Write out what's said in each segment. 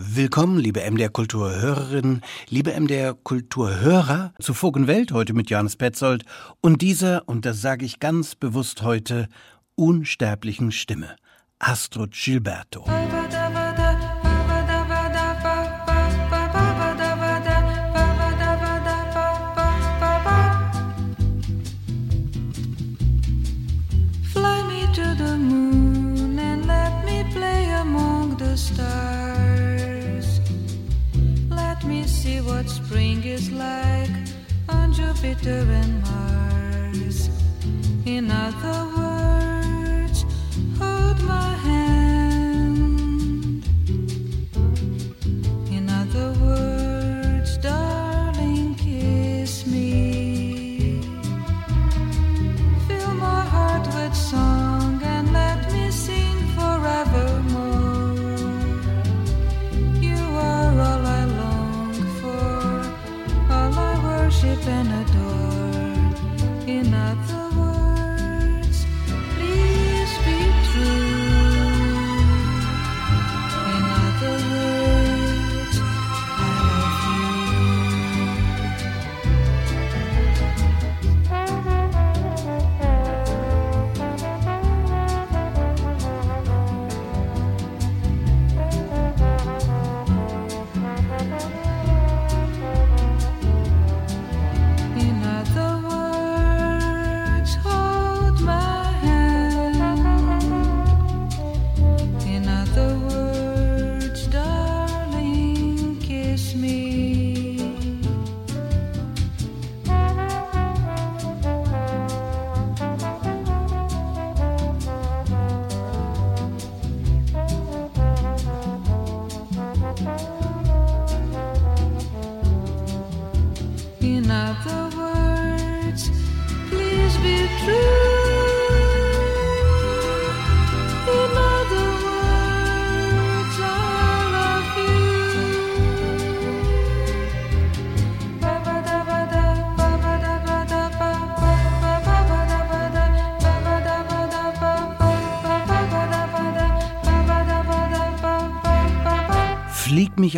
Willkommen, liebe MDR Kulturhörerinnen, liebe MDR Kulturhörer zu Vogenwelt heute mit Johannes Petzold und dieser, und das sage ich ganz bewusst heute, unsterblichen Stimme, Astrud Gilberto.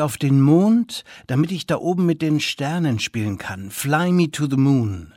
Auf den Mond, damit ich da oben mit den Sternen spielen kann. Fly me to the moon.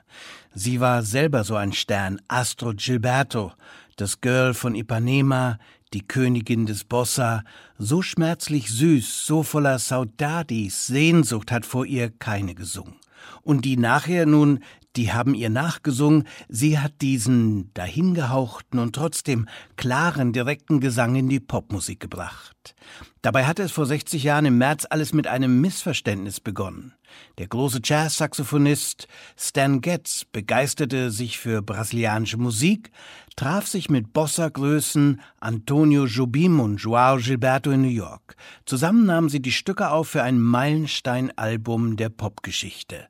Sie war selber so ein Stern, Astro Gilberto, das Girl von Ipanema, die Königin des Bossa, so schmerzlich süß, so voller Saudadis, Sehnsucht hat vor ihr keine gesungen. Und die nachher nun die haben ihr nachgesungen, sie hat diesen dahingehauchten und trotzdem klaren, direkten Gesang in die Popmusik gebracht. Dabei hatte es vor 60 Jahren im März alles mit einem Missverständnis begonnen. Der große Jazz-Saxophonist Stan Getz begeisterte sich für brasilianische Musik, traf sich mit Bossa-Größen Antonio Jobim und Joao Gilberto in New York. Zusammen nahmen sie die Stücke auf für ein Meilenstein-Album der Popgeschichte.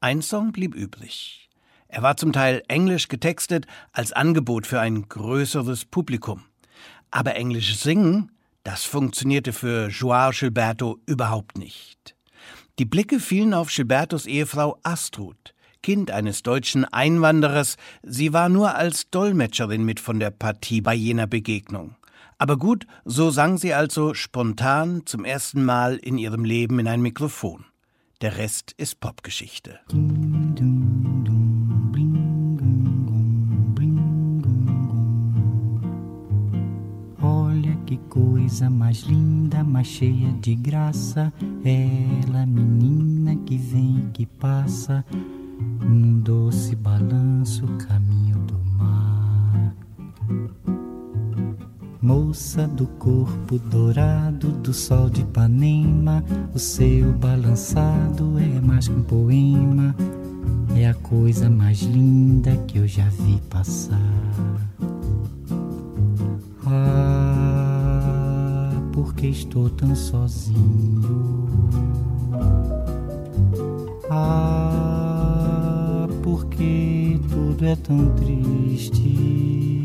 Ein Song blieb übrig. Er war zum Teil englisch getextet als Angebot für ein größeres Publikum. Aber englisches Singen, das funktionierte für Joao Gilberto überhaupt nicht. Die Blicke fielen auf Gilbertos Ehefrau Astrud, Kind eines deutschen Einwanderers. Sie war nur als Dolmetscherin mit von der Partie bei jener Begegnung. Aber gut, so sang sie also spontan zum ersten Mal in ihrem Leben in ein Mikrofon. Der Rest ist Popgeschichte. Olha que coisa mais linda, mais cheia de graça. Ela, menina que vem, que passa, num doce balanço, caminho do Moça do corpo dourado do sol de Ipanema, o seu balançado é mais que um poema, é a coisa mais linda que eu já vi passar. Ah, porque estou tão sozinho. Ah, porque tudo é tão triste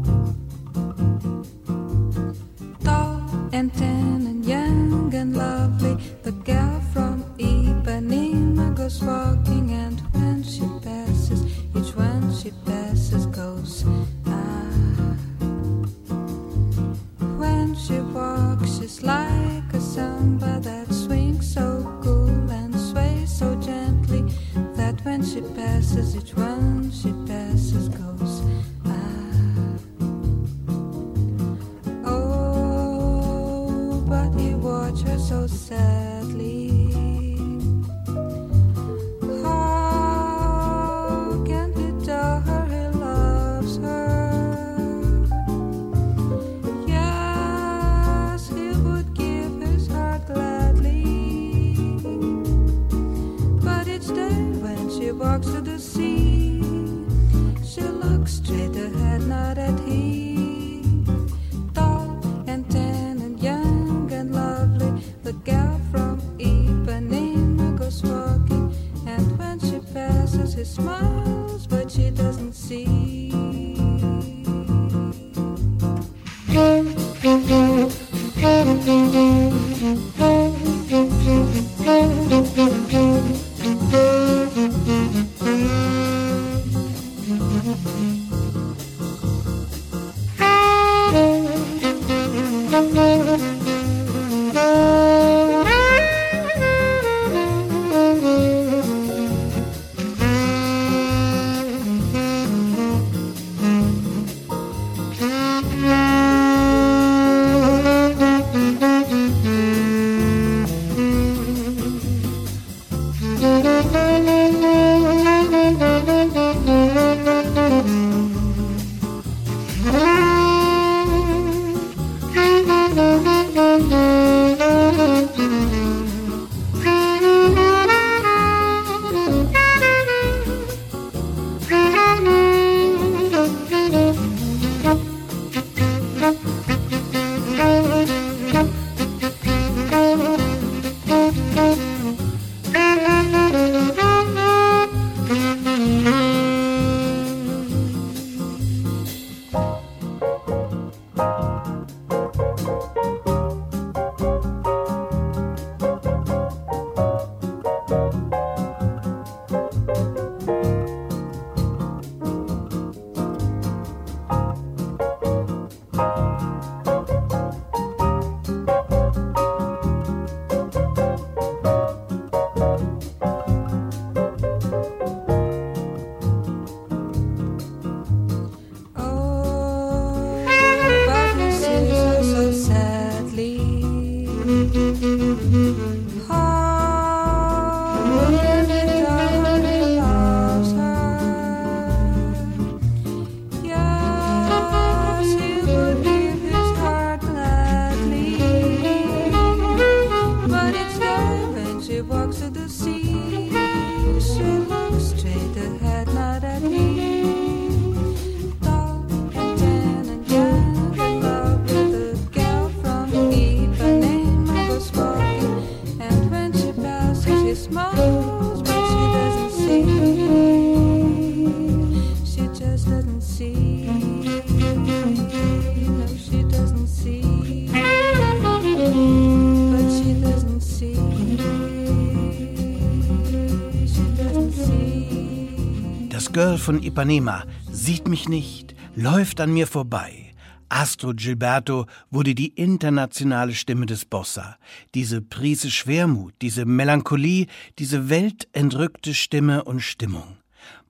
Von Ipanema sieht mich nicht, läuft an mir vorbei. Astro Gilberto wurde die internationale Stimme des Bossa. Diese Prise Schwermut, diese Melancholie, diese weltentrückte Stimme und Stimmung.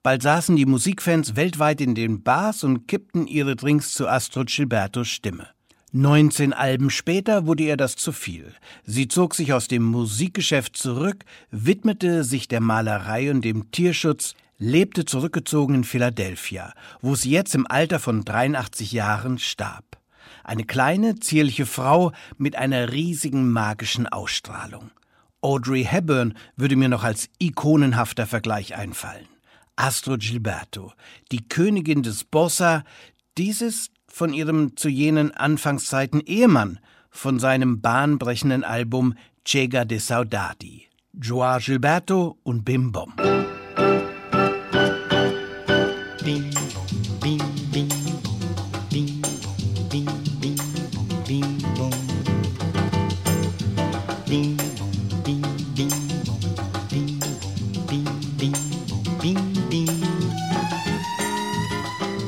Bald saßen die Musikfans weltweit in den Bars und kippten ihre Drinks zu Astro Gilbertos Stimme. 19 Alben später wurde ihr das zu viel. Sie zog sich aus dem Musikgeschäft zurück, widmete sich der Malerei und dem Tierschutz, lebte zurückgezogen in Philadelphia, wo sie jetzt im Alter von 83 Jahren starb. Eine kleine, zierliche Frau mit einer riesigen magischen Ausstrahlung. Audrey Hepburn würde mir noch als ikonenhafter Vergleich einfallen. Astro Gilberto, die Königin des Bossa, dieses von ihrem zu jenen Anfangszeiten Ehemann, von seinem bahnbrechenden Album Chega de Saudade. Joao Gilberto und Bim Bom.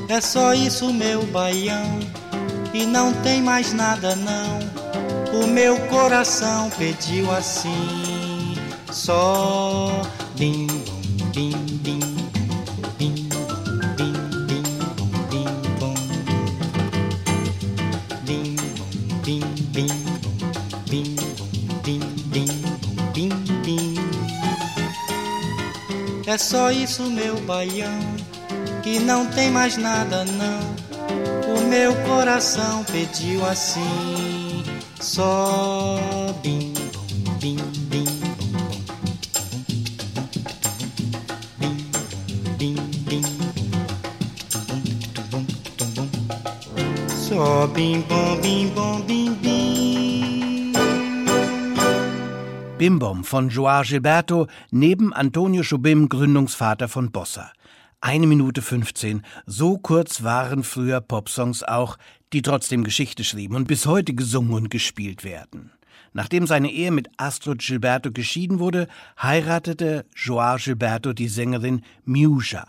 É só isso, meu baião, e não tem mais nada não. O meu coração pediu assim, só bim, bim, bim, É só isso, meu baião, que não tem mais nada não. O meu coração pediu assim, só bim, bom, bim, bim. Só bim, bom, bim, bom, bim. Bim Bom von Joao Gilberto neben Antonio Jobim, Gründungsvater von Bossa. Eine Minute 15. So kurz waren früher Popsongs auch, die trotzdem Geschichte schrieben und bis heute gesungen und gespielt werden. Nachdem seine Ehe mit Astrid Gilberto geschieden wurde, heiratete Joao Gilberto die Sängerin Miúcha.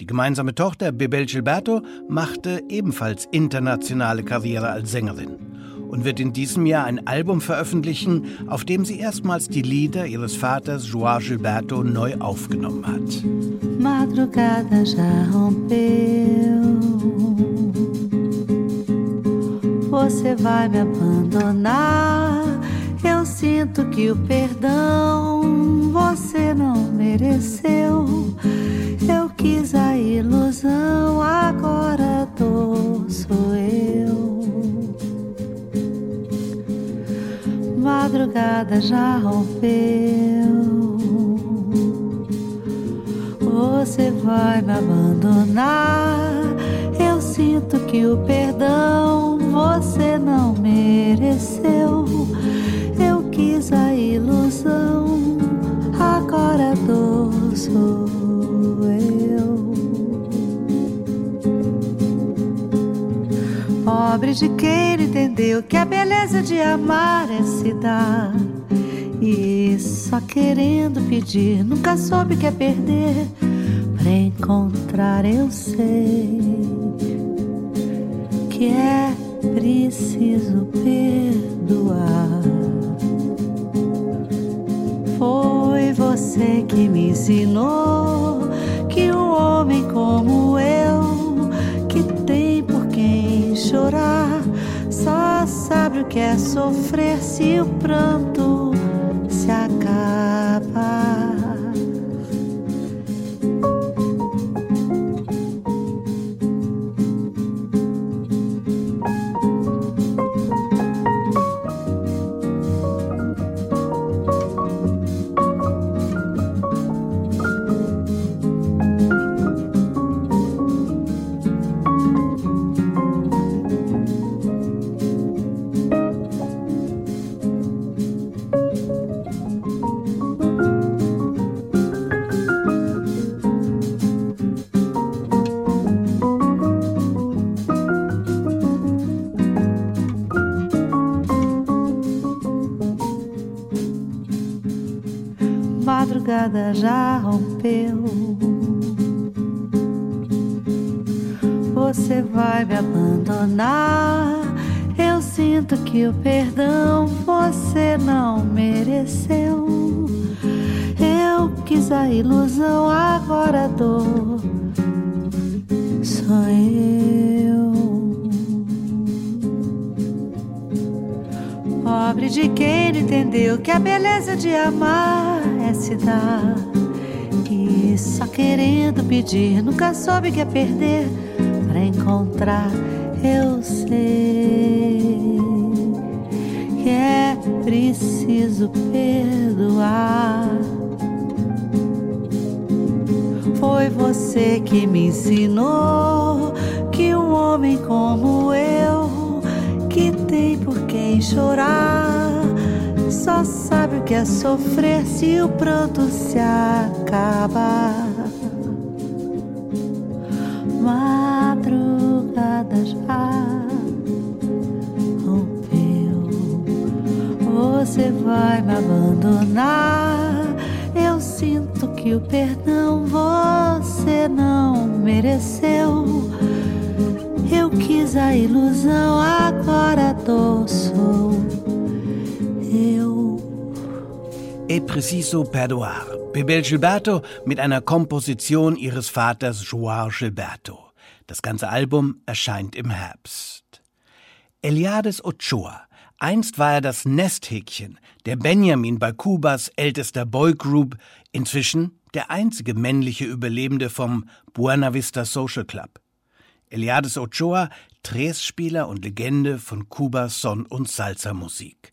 Die gemeinsame Tochter Bebel Gilberto machte ebenfalls internationale Karriere als Sängerin und wird in diesem Jahr ein Album veröffentlichen, auf dem sie erstmals die Lieder ihres Vaters Joao Gilberto neu aufgenommen hat. madrugada já rompeu. Você vai me abandonar. Eu sinto que o perdão você não mereceu. Eu quis a ilusão, agora dor sou eu. Madrugada já rompeu. Você vai me abandonar. Eu sinto que o perdão você não mereceu. Eu quis a ilusão, agora a dor sou eu. Pobre de quem entendeu que a beleza de amar é se dar. E só querendo pedir, nunca soube que é perder. Pra encontrar, eu sei que é preciso perdoar. Foi você que me ensinou que um homem como eu, que tem chorar, só sabe o que é sofrer se o pranto se acaba. Você vai me abandonar. Eu sinto que o perdão você não mereceu. Eu quis a ilusão, agora a dor sou eu. Pobre de quem não entendeu que a beleza de amar é se dar. Só querendo pedir, nunca soube que é perder. Pra encontrar, eu sei que é preciso perdoar. Foi você que me ensinou que um homem como eu que tem por quem chorar. Só sabe o que é sofrer se o pranto se acaba. Não mereceu. Eu quis a ilusão, agora dou sou eu. E preciso perdoar. Bebel Gilberto mit einer Komposition ihres Vaters Joao Gilberto. Das ganze Album erscheint im Herbst. Eliades Ochoa. Einst war er das Nesthäkchen, der Benjamin bei Kubas ältester Boygroup, inzwischen der einzige männliche Überlebende vom Buena Vista Social Club. Eliades Ochoa, Tresspieler und Legende von Kubas Son- und Salsa-Musik.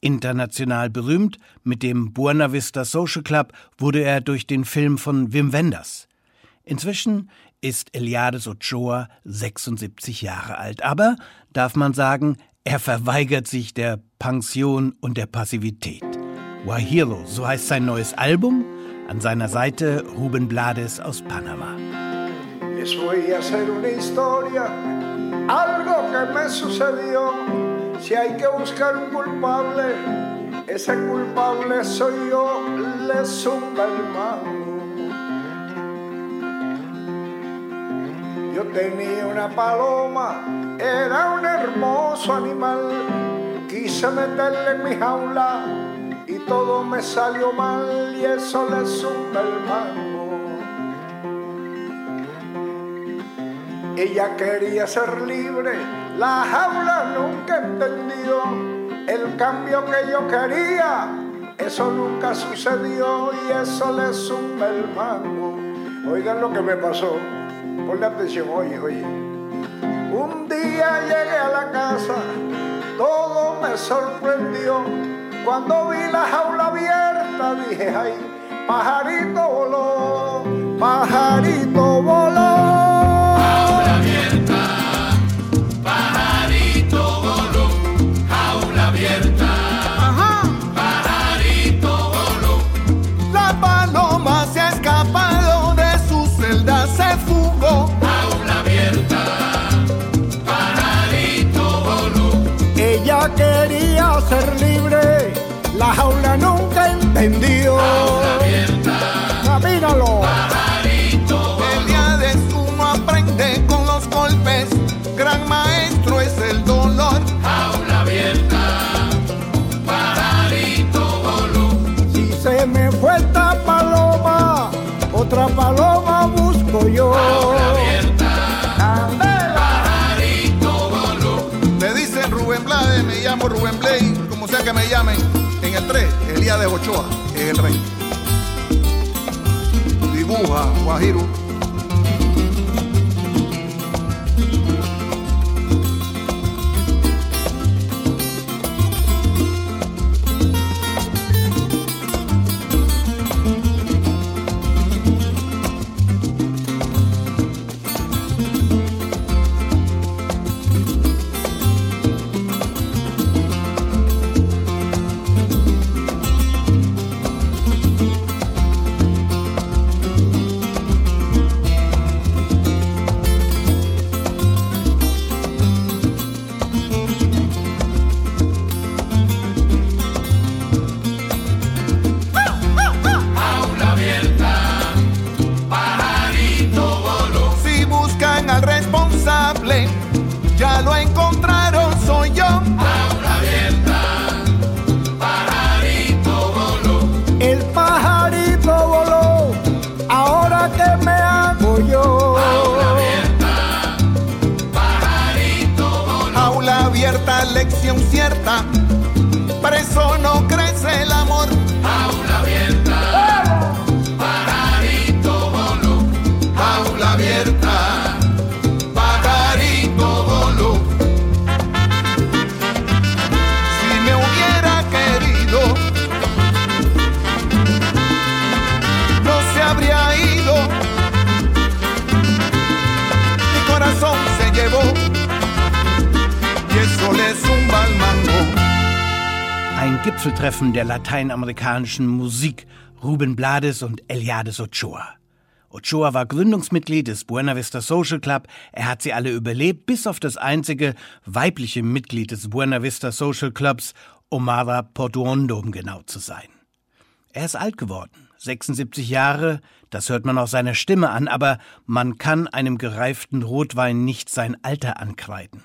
International berühmt mit dem Buena Vista Social Club wurde er durch den Film von Wim Wenders. Inzwischen ist Eliades Ochoa 76 Jahre alt, aber darf man sagen, er verweigert sich der Pension und der Passivität. Wahiro, so heißt sein neues Album, an seiner Seite Ruben Blades aus Panama. Les voy a hacer una historia, algo que me sucedió. Si hay que buscar un culpable, ese culpable soy yo, le zumba el mango. Yo tenía una paloma, era un hermoso animal. Quise meterle en mi jaula y todo me salió mal y eso le zumba el mango. Ella quería ser libre, la jaula nunca entendió el cambio que yo quería. Eso nunca sucedió y eso le zumba el mango. Oigan lo que me pasó. Ponle atención, oye, oye. Un día llegué a la casa, todo me sorprendió. Cuando vi la jaula abierta dije, ay, pajarito voló, pajarito voló. El rey. Dibuja, Guajiro. Gipfeltreffen der lateinamerikanischen Musik Ruben Blades und Eliades Ochoa. Ochoa war Gründungsmitglied des Buena Vista Social Club. Er hat sie alle überlebt, bis auf das einzige weibliche Mitglied des Buena Vista Social Clubs, Omara Portuondo, um genau zu sein. Er ist alt geworden, 76 Jahre, das hört man auch seiner Stimme an, aber man kann einem gereiften Rotwein nicht sein Alter ankreiden.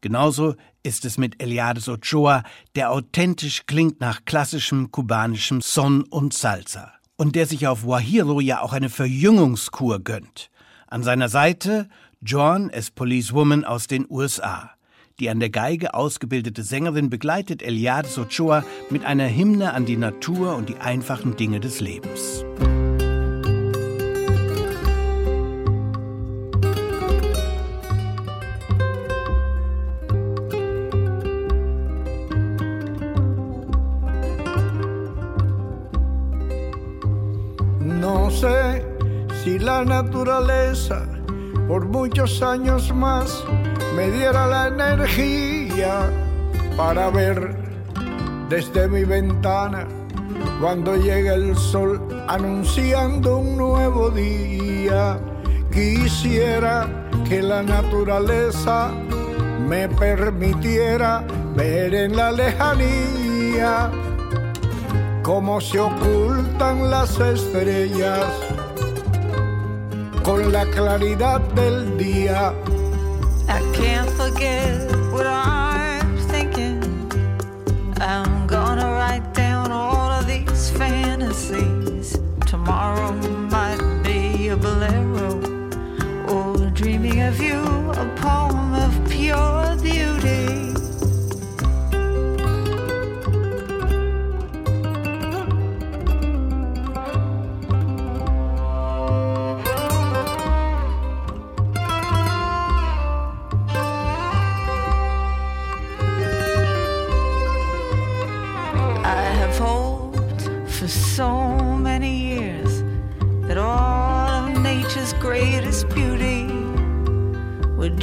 Genauso ist es mit Eliades Ochoa, der authentisch klingt nach klassischem kubanischem Son und Salsa und der sich auf Wahiro ja auch eine Verjüngungskur gönnt. An seiner Seite Joan as Policewoman aus den USA. Die an der Geige ausgebildete Sängerin begleitet Eliades Ochoa mit einer Hymne an die Natur und die einfachen Dinge des Lebens. Si la naturaleza por muchos años más me diera la energía para ver desde mi ventana cuando llega el sol anunciando un nuevo día. Quisiera que la naturaleza me permitiera ver en la lejanía cómo se ocultan las estrellas con la claridad del día. I can't forget what I'm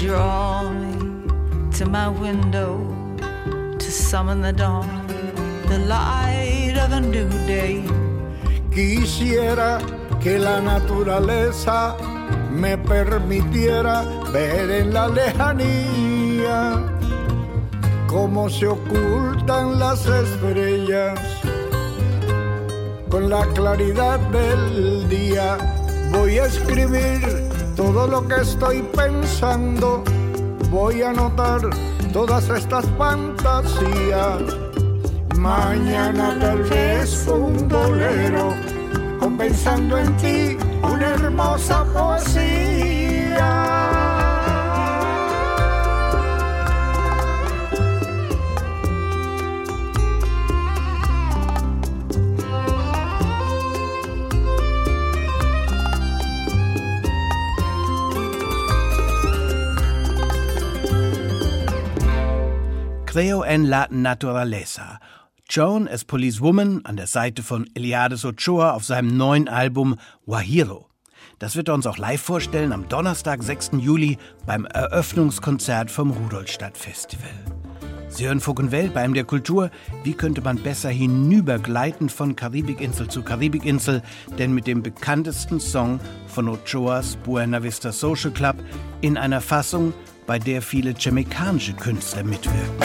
draw me to my window to summon the dawn, the light of a new day. Quisiera que la naturaleza me permitiera ver en la lejanía cómo se ocultan las estrellas con la claridad del día. Voy a escribir todo lo que estoy pensando, voy a anotar todas estas fantasías. Mañana tal vez un bolero, compensando en ti una hermosa poesía. Creo en la Naturaleza. Joan as Policewoman an der Seite von Eliades Ochoa auf seinem neuen Album Wahiro. Das wird er uns auch live vorstellen am Donnerstag, 6. Juli beim Eröffnungskonzert vom Rudolstadt Festival. Sie hören Fug und Welt bei der Kultur. Wie könnte man besser hinübergleiten von Karibikinsel zu Karibikinsel? Denn mit dem bekanntesten Song von Ochoas Buena Vista Social Club in einer Fassung, bei der viele jamaikanische Künstler mitwirken.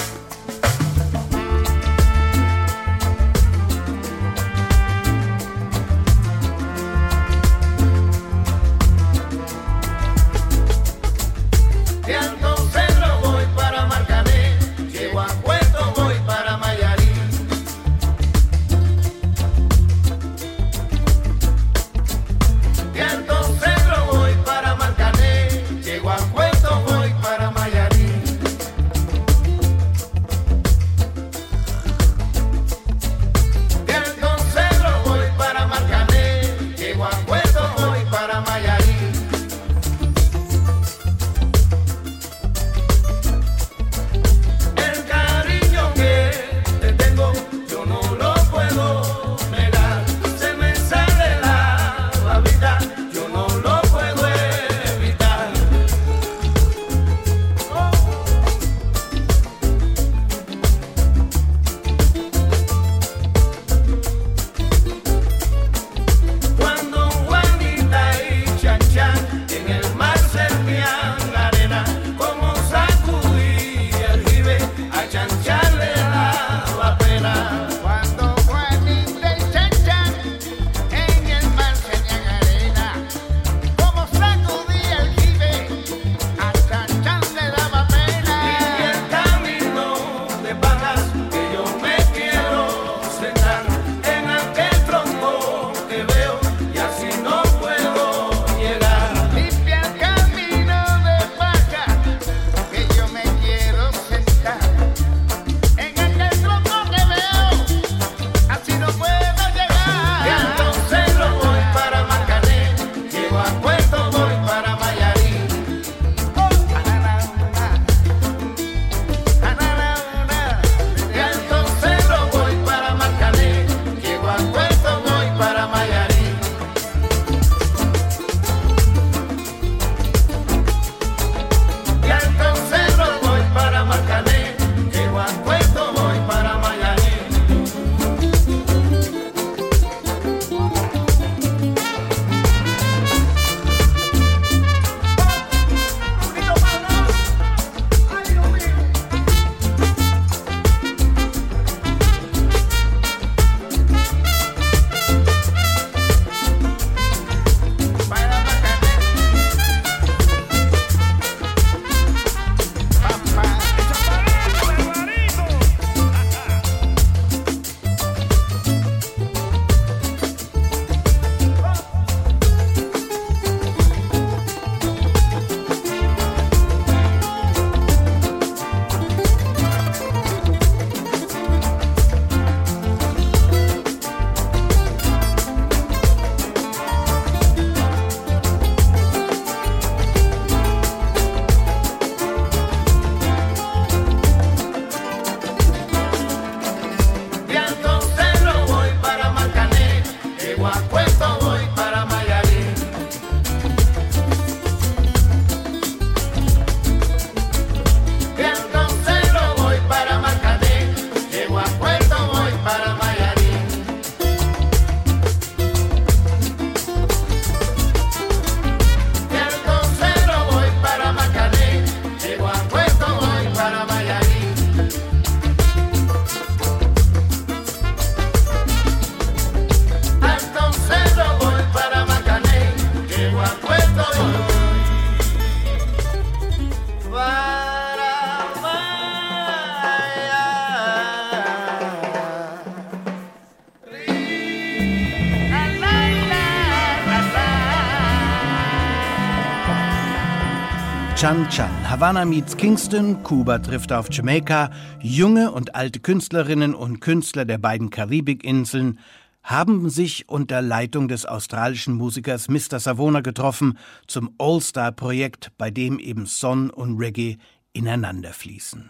Chan Chan. Havana meets Kingston, Kuba trifft auf Jamaika. Junge und alte Künstlerinnen und Künstler der beiden Karibikinseln haben sich unter Leitung des australischen Musikers Mr. Savona getroffen zum All-Star-Projekt, bei dem eben Son und Reggae ineinander fließen.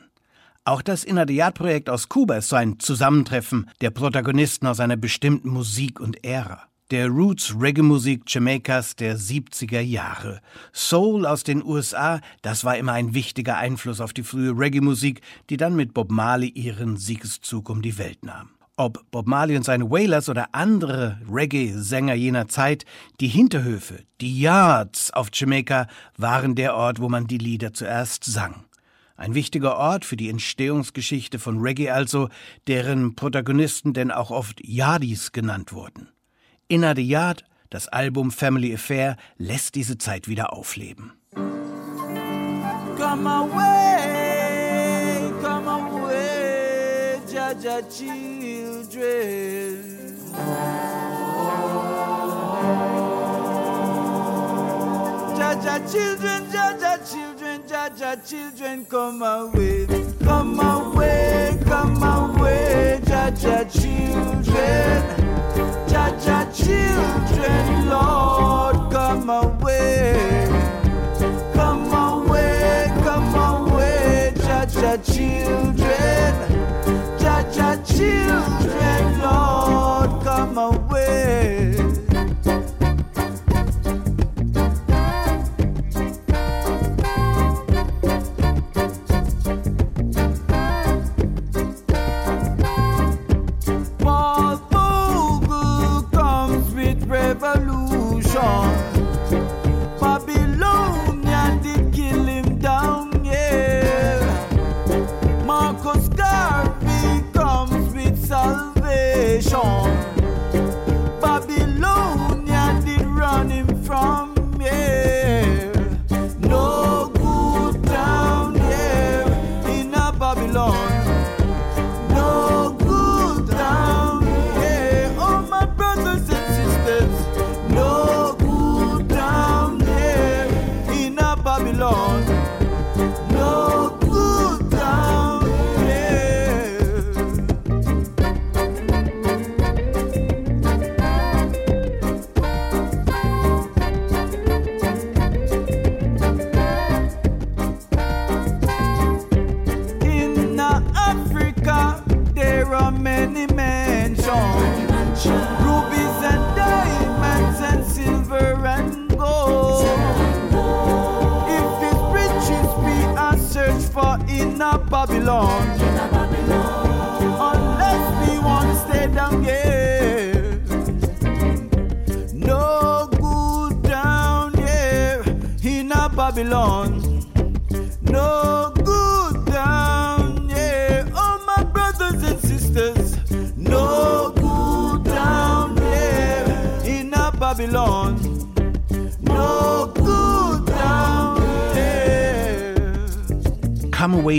Auch das Inadiat-Projekt aus Kuba ist so ein Zusammentreffen der Protagonisten aus einer bestimmten Musik und Ära der Roots-Reggae-Musik Jamaikas der 70er Jahre. Soul aus den USA, das war immer ein wichtiger Einfluss auf die frühe Reggae-Musik, die dann mit Bob Marley ihren Siegeszug um die Welt nahm. Ob Bob Marley und seine Wailers oder andere Reggae-Sänger jener Zeit, die Hinterhöfe, die Yards auf Jamaica waren der Ort, wo man die Lieder zuerst sang. Ein wichtiger Ort für die Entstehungsgeschichte von Reggae also, deren Protagonisten denn auch oft Yardis genannt wurden. Inner the Yard, das Album Family Affair, lässt diese Zeit wieder aufleben. Come away, come away, Jaja children. Jaja children, Jaja children, Jaja children, come away, come away, come away, Jaja children. Jaja children, Lord, come away. Come away, come away, Jaja children. Jaja children, Lord, come away.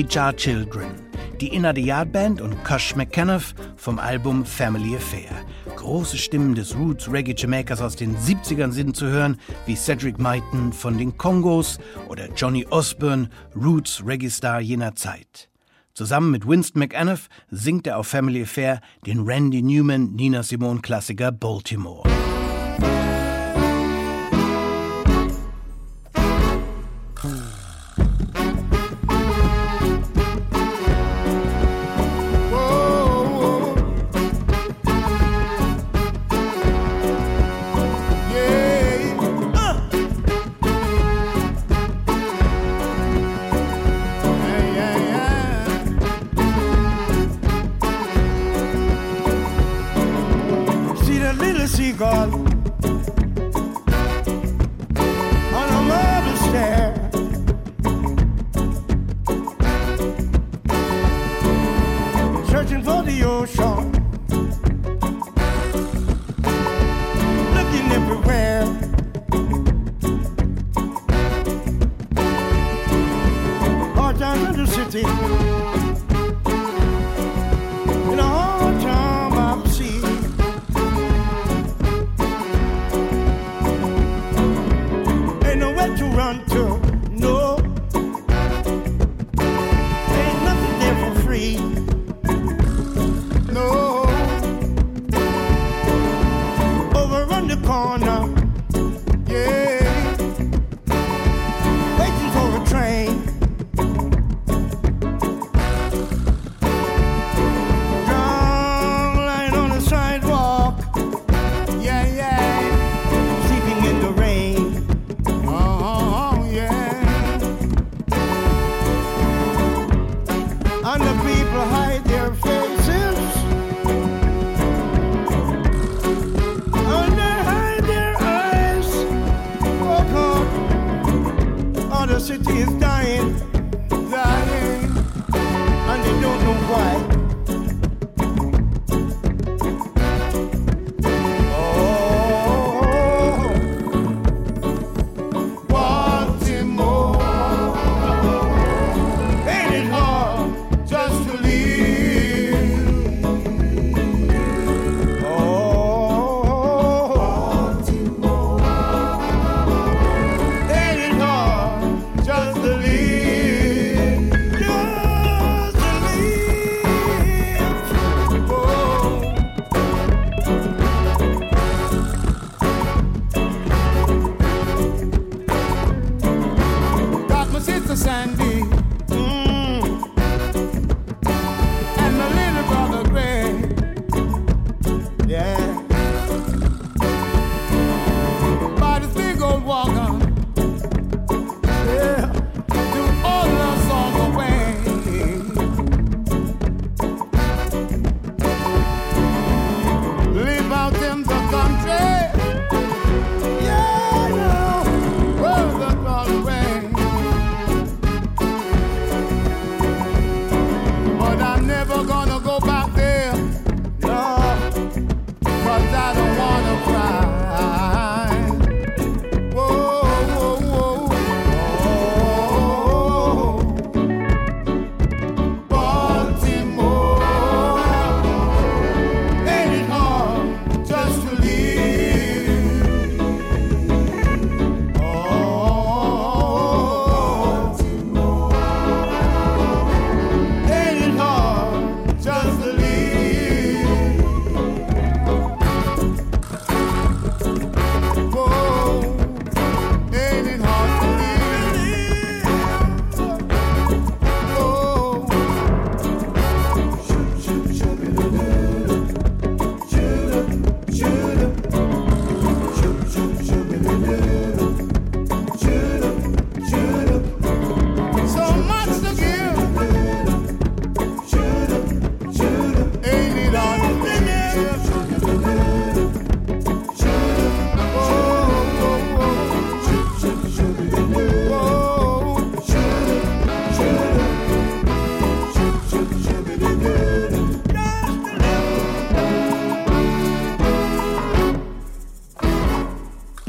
Jar Children, die Inner the Yard Band und Cush McKenniff vom Album Family Affair. Große Stimmen des Roots Reggae Jamaikas aus den 70ern sind zu hören, wie Cedric Myton von den Kongos oder Johnny Osborne, Roots Reggae Star jener Zeit. Zusammen mit Winston McAnuff singt er auf Family Affair den Randy Newman Nina Simone Klassiker Baltimore.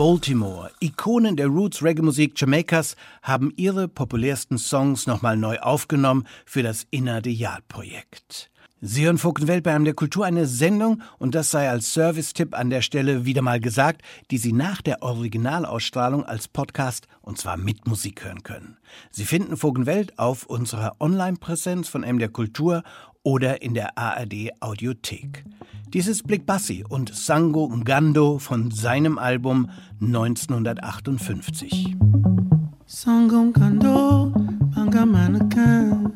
Baltimore, Ikonen der Roots-Reggae-Musik Jamaikas, haben ihre populärsten Songs nochmal neu aufgenommen für das Inner de Yard Projekt. Sie hören Vogtenwelt bei einem der Kultur eine Sendung und das sei als Service-Tipp an der Stelle wieder mal gesagt, die Sie nach der Originalausstrahlung als Podcast und zwar mit Musik hören können. Sie finden Vogenwelt auf unserer Online-Präsenz von M der Kultur oder in der ARD Audiothek. Dieses Blick Bassi und Sango Ngando von seinem Album 1958. Sango Ngando, Banga Manakan,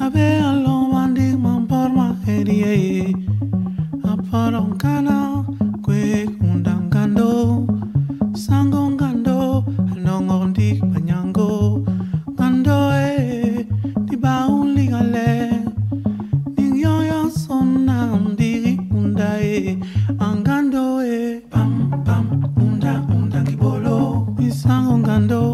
Abe Alon Wandi Mamporma Hediye, Aporon Kana. angando e pam pam unda unda kibolo, isango ngando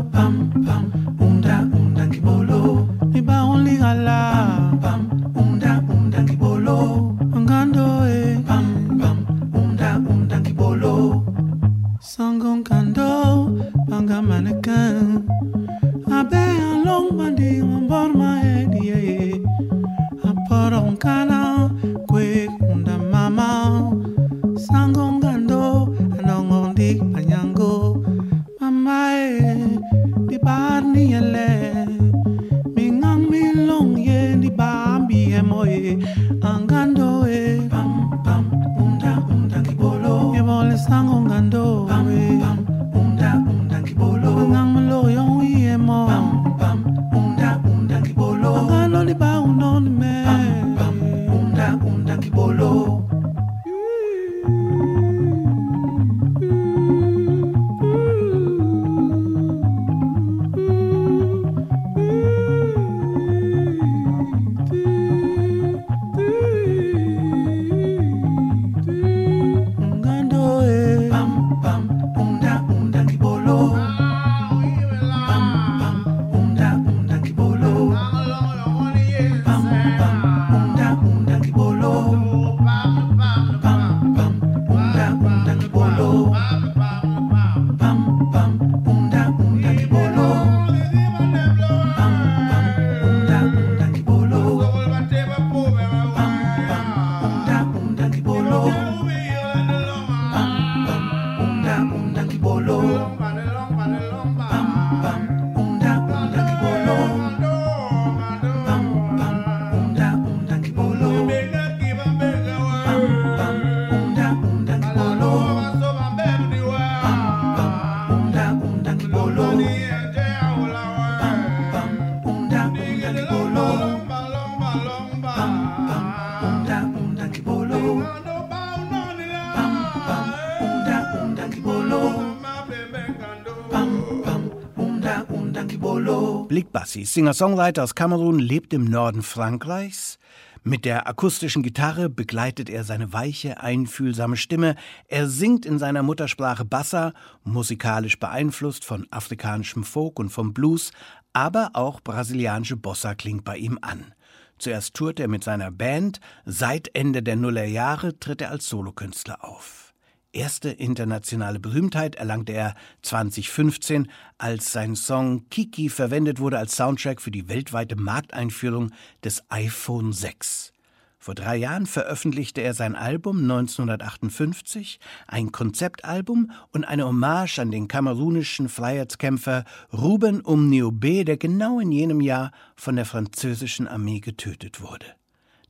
Bassi, Singer-Songwriter aus Kamerun, lebt im Norden Frankreichs. Mit der akustischen Gitarre begleitet er seine weiche, einfühlsame Stimme. Er singt in seiner Muttersprache Bassa, musikalisch beeinflusst von afrikanischem Folk und vom Blues, aber auch brasilianische Bossa klingt bei ihm an. Zuerst tourt er mit seiner Band, seit Ende der Nullerjahre tritt er als Solokünstler auf. Erste internationale Berühmtheit erlangte er 2015, als sein Song Kiki verwendet wurde als Soundtrack für die weltweite Markteinführung des iPhone 6. Vor drei Jahren veröffentlichte er sein Album 1958, ein Konzeptalbum und eine Hommage an den kamerunischen Freiheitskämpfer Ruben Umniobé, der genau in jenem Jahr von der französischen Armee getötet wurde.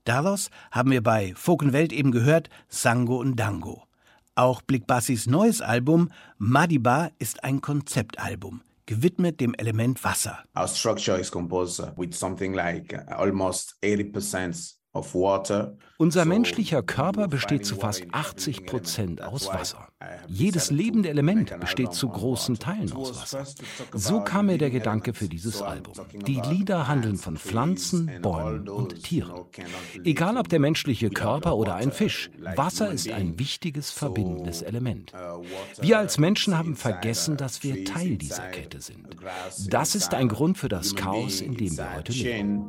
Daraus haben wir bei Fokenwelt eben gehört Sango und Dango. Auch Blick Bassis neues Album Madiba ist ein Konzeptalbum, gewidmet dem Element Wasser. Our structure is composed with something like uh, almost 80% of water. Unser menschlicher Körper besteht zu fast 80 Prozent aus Wasser. Jedes lebende Element besteht zu großen Teilen aus Wasser. So kam mir der Gedanke für dieses Album. Die Lieder handeln von Pflanzen, Bäumen und Tieren. Egal ob der menschliche Körper oder ein Fisch, Wasser ist ein wichtiges verbindendes Element. Wir als Menschen haben vergessen, dass wir Teil dieser Kette sind. Das ist ein Grund für das Chaos, in dem wir heute leben.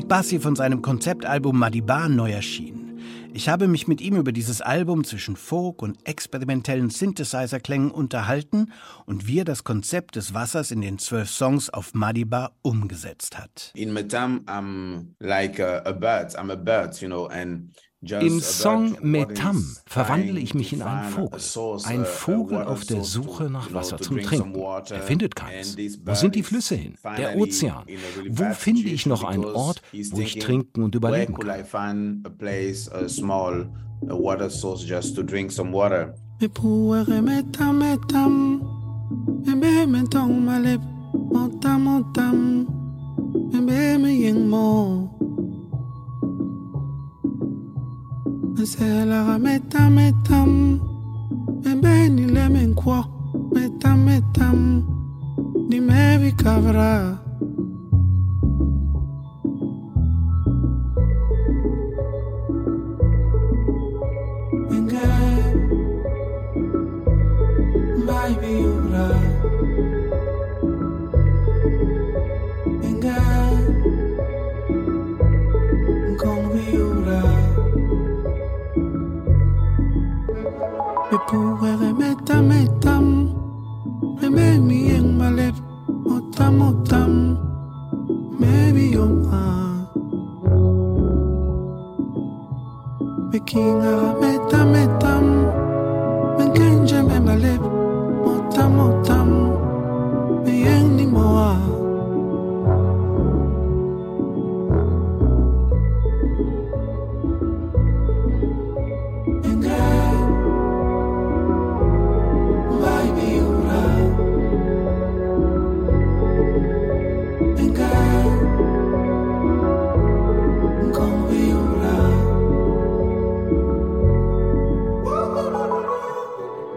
Bassi von seinem Konzeptalbum Madiba neu erschienen. Ich habe mich mit ihm über dieses Album zwischen Folk und experimentellen Synthesizer-Klängen unterhalten und wie er das Konzept des Wassers in den zwölf Songs auf Madiba umgesetzt hat. In Metam, I'm like a, a bird. I'm a bird, you know, and Im Song Metam verwandle ich mich in einen Vogel. Ein Vogel auf der Suche nach Wasser zum Trinken. Er findet keins. Wo sind die Flüsse hin? Der Ozean. Wo finde ich noch einen Ort, wo ich trinken und überleben kann? Mesela metam nselaka metam. Metam. Mebenile menkwo metam metam nimevikavra Baby, you're right. metam Meme mien malep Otam otam Mebi yom a Meking a metam metam me memalep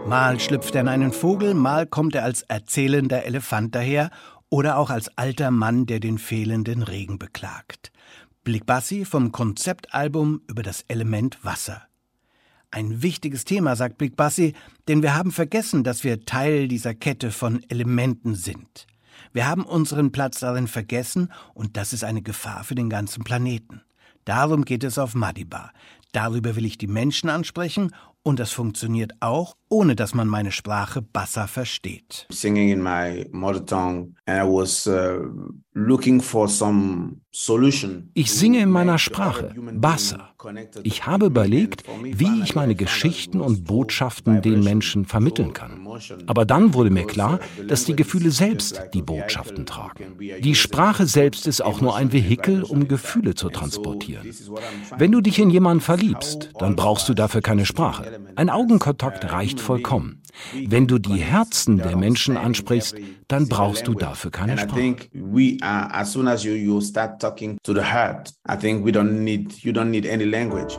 Mal schlüpft er in einen Vogel, mal kommt er als erzählender Elefant daher oder auch als alter Mann, der den fehlenden Regen beklagt. Blick Bassi vom Konzeptalbum über das Element Wasser. Ein wichtiges Thema, sagt Blick Bassi, denn wir haben vergessen, dass wir Teil dieser Kette von Elementen sind. Wir haben unseren Platz darin vergessen und das ist eine Gefahr für den ganzen Planeten. Darum geht es auf Madiba. Darüber will ich die Menschen ansprechen und das funktioniert auch, ohne dass man meine Sprache Bassa versteht. Singing in my mother tongue, and I was uh, looking for some solution. Ich singe in meiner Sprache, Bassa. Ich habe überlegt, wie ich meine Geschichten und Botschaften den Menschen vermitteln kann. Aber dann wurde mir klar, dass die Gefühle selbst die Botschaften tragen. Die Sprache selbst ist auch nur ein Vehikel, um Gefühle zu transportieren. Wenn du dich in jemanden verliebst, dann brauchst du dafür keine Sprache. Ein Augenkontakt reicht vollkommen. Wenn du die Herzen der Menschen ansprichst, dann brauchst du dafür keine Sprache. think we are as soon as you you start talking to the heart, I think we don't need you don't need any language.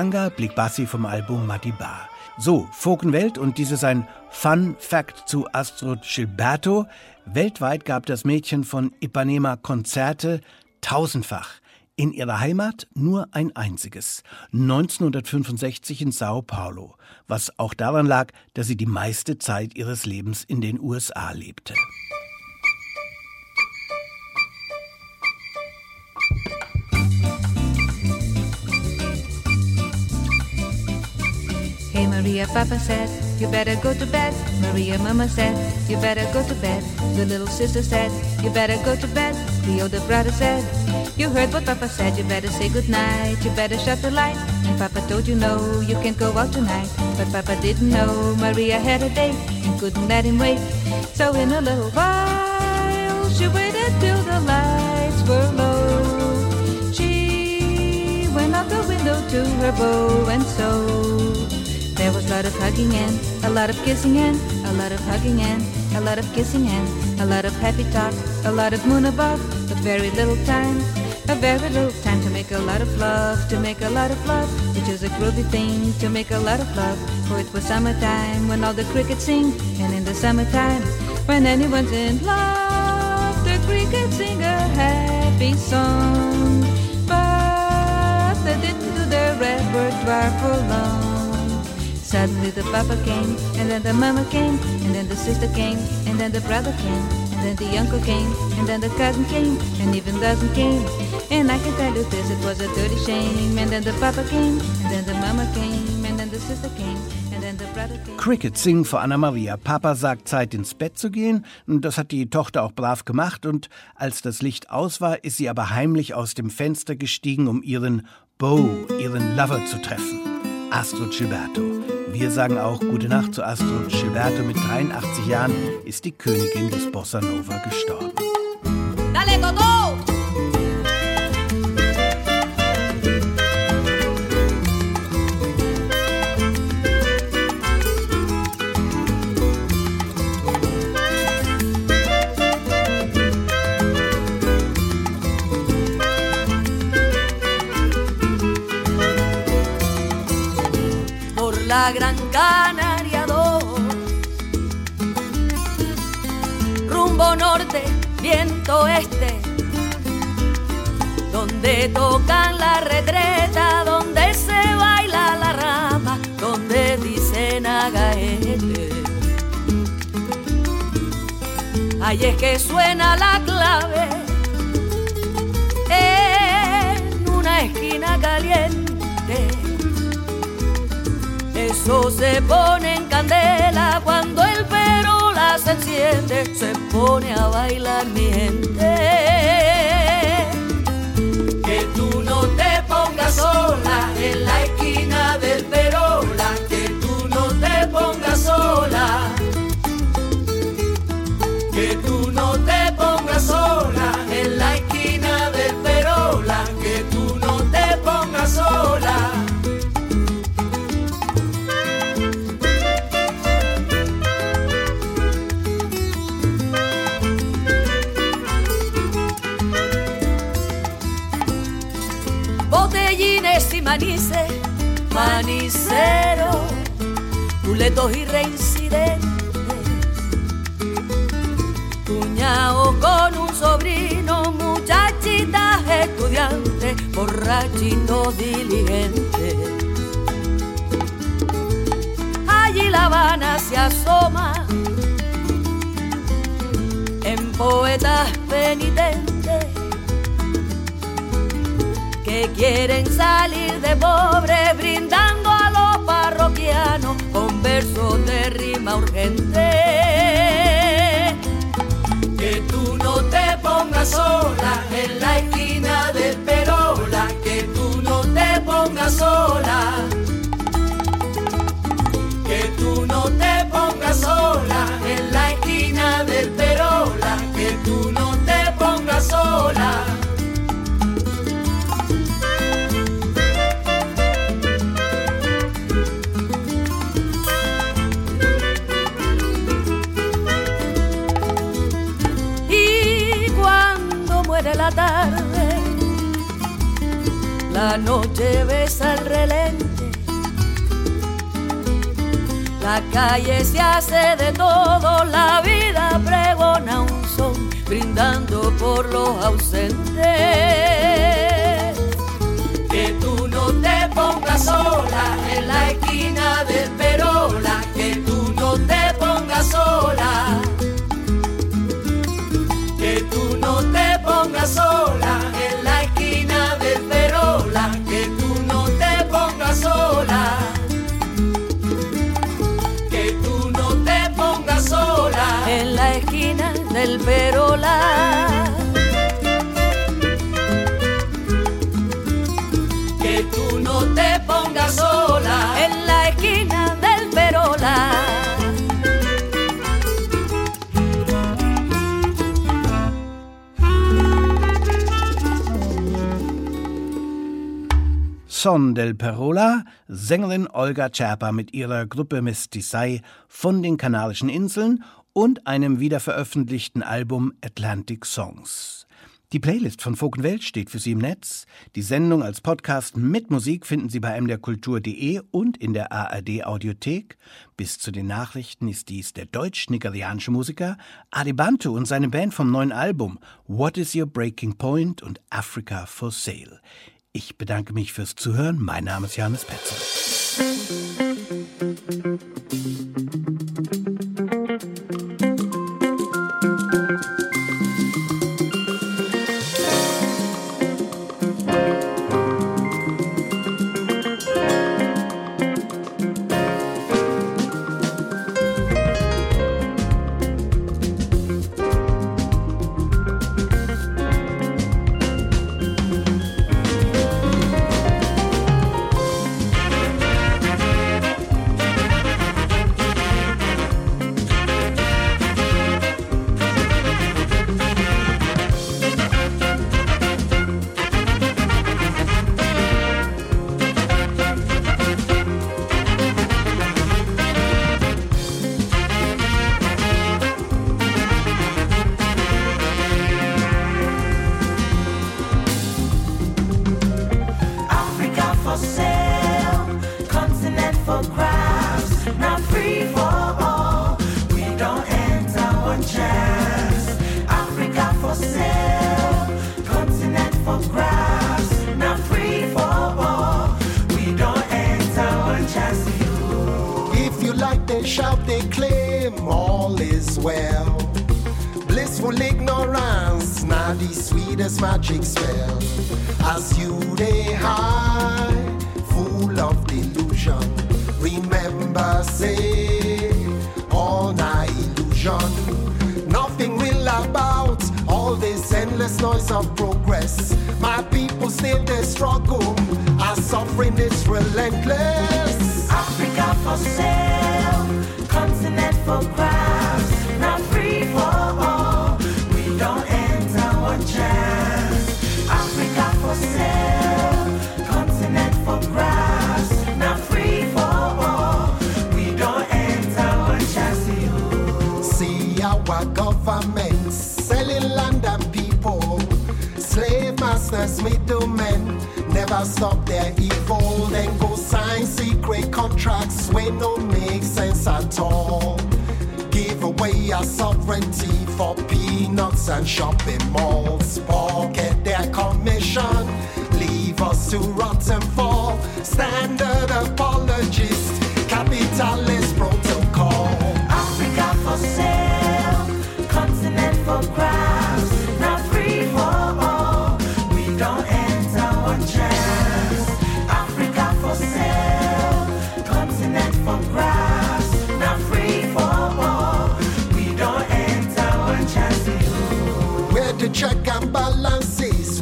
Nyanga, Blick Bassi vom Album Madiba. So, Fokenwelt und dieses ein Fun Fact zu Astrid Gilberto. Weltweit gab das Mädchen von Ipanema Konzerte tausendfach. In ihrer Heimat nur ein einziges, 1965 in Sao Paulo, was auch daran lag, dass sie die meiste Zeit ihres Lebens in den USA lebte. Papa said, you better go to bed. Maria, Mama said, you better go to bed. The little sister said, you better go to bed. The older brother said, you heard what Papa said, you better say good night. You better shut the light. And Papa told you no, you can't go out tonight. But Papa didn't know Maria had a date and couldn't let him wait. So in a little while, she waited till the lights were low. She went out the window to her bow and so. There was a lot of hugging and a lot of kissing and a lot of hugging and a lot of kissing and a lot of happy talk, a lot of moon above, but very little time, a very little time to make a lot of love, to make a lot of love, which is a groovy thing to make a lot of love. For it was summertime when all the crickets sing, and in the summertime when anyone's in love, the crickets sing a happy song. But they didn't do their repertoire for long. Suddenly the papa came, and then the mama came, and then the sister came, and then the brother came, and then the uncle came, and then the cousin came, and even dozen came. And I can tell you this, it was a dirty shame. And then the papa came, and then the mama came, and then the sister came. Cricket singen vor Anna Maria. Papa sagt Zeit ins Bett zu gehen. Das hat die Tochter auch brav gemacht. Und als das Licht aus war, ist sie aber heimlich aus dem Fenster gestiegen, um ihren Beau, ihren Lover zu treffen. Astrid Gilberto. Wir sagen auch Gute Nacht zu Astrid Gilberto. Mit 83 Jahren ist die Königin des Bossa Nova gestorben. Dale, Toto! Gran Canaria 2 rumbo norte, viento este, donde tocan la retreta, donde se baila la rama, donde dicen agaete. Ahí es que suena la clave Se pone en candela cuando el perola se enciende, se pone a bailar mi gente. Que tú no te pongas sola en la manicero, buletos y reincidentes, cuñado con un sobrino, muchachitas estudiantes, borrachitos diligentes. Allí La Habana se asoma en poetas penitentes que quieren salir de pobre parroquianos con versos de rima urgente. Que tú no te pongas sola en la esquina del La noche besa el relente, la calle se hace de todo, la vida pregona un son, brindando por los ausentes. Que tú no te pongas sola en la esquina del Perú Perola. Que tú no te pongas sola en la esquina del Perola. Son del Perola, Sängerin Olga Czerpa mit ihrer Gruppe Mestisei von den Kanarischen Inseln und einem wiederveröffentlichten Album Atlantic Songs. Die Playlist von Folk Welt steht für Sie im Netz. Die Sendung als Podcast mit Musik finden Sie bei mderkultur.de und in der ARD Audiothek. Bis zu den Nachrichten ist dies der deutsch-nigerianische Musiker Adebantu und seine Band vom neuen Album What is Your Breaking Point und Africa for Sale. Ich bedanke mich fürs Zuhören. Mein Name ist Johannes Petzel. This noise of progress. My people still they struggle, our suffering is relentless. Africa for sale, continent for grabs, middlemen, never stop their evil. Then go sign secret contracts when no make sense at all. Give away our sovereignty for peanuts and shopping malls. Pocket their commission, leave us to rot and fall. Standard apologist, capitalist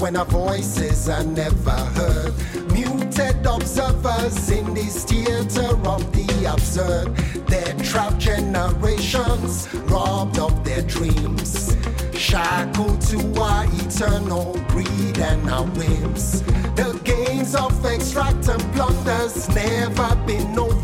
when our voices are never heard. Muted observers in this theater of the absurd. Their trapped generations robbed of their dreams. Shackled to our eternal greed and our whims. The gains of extract and plunders never been over.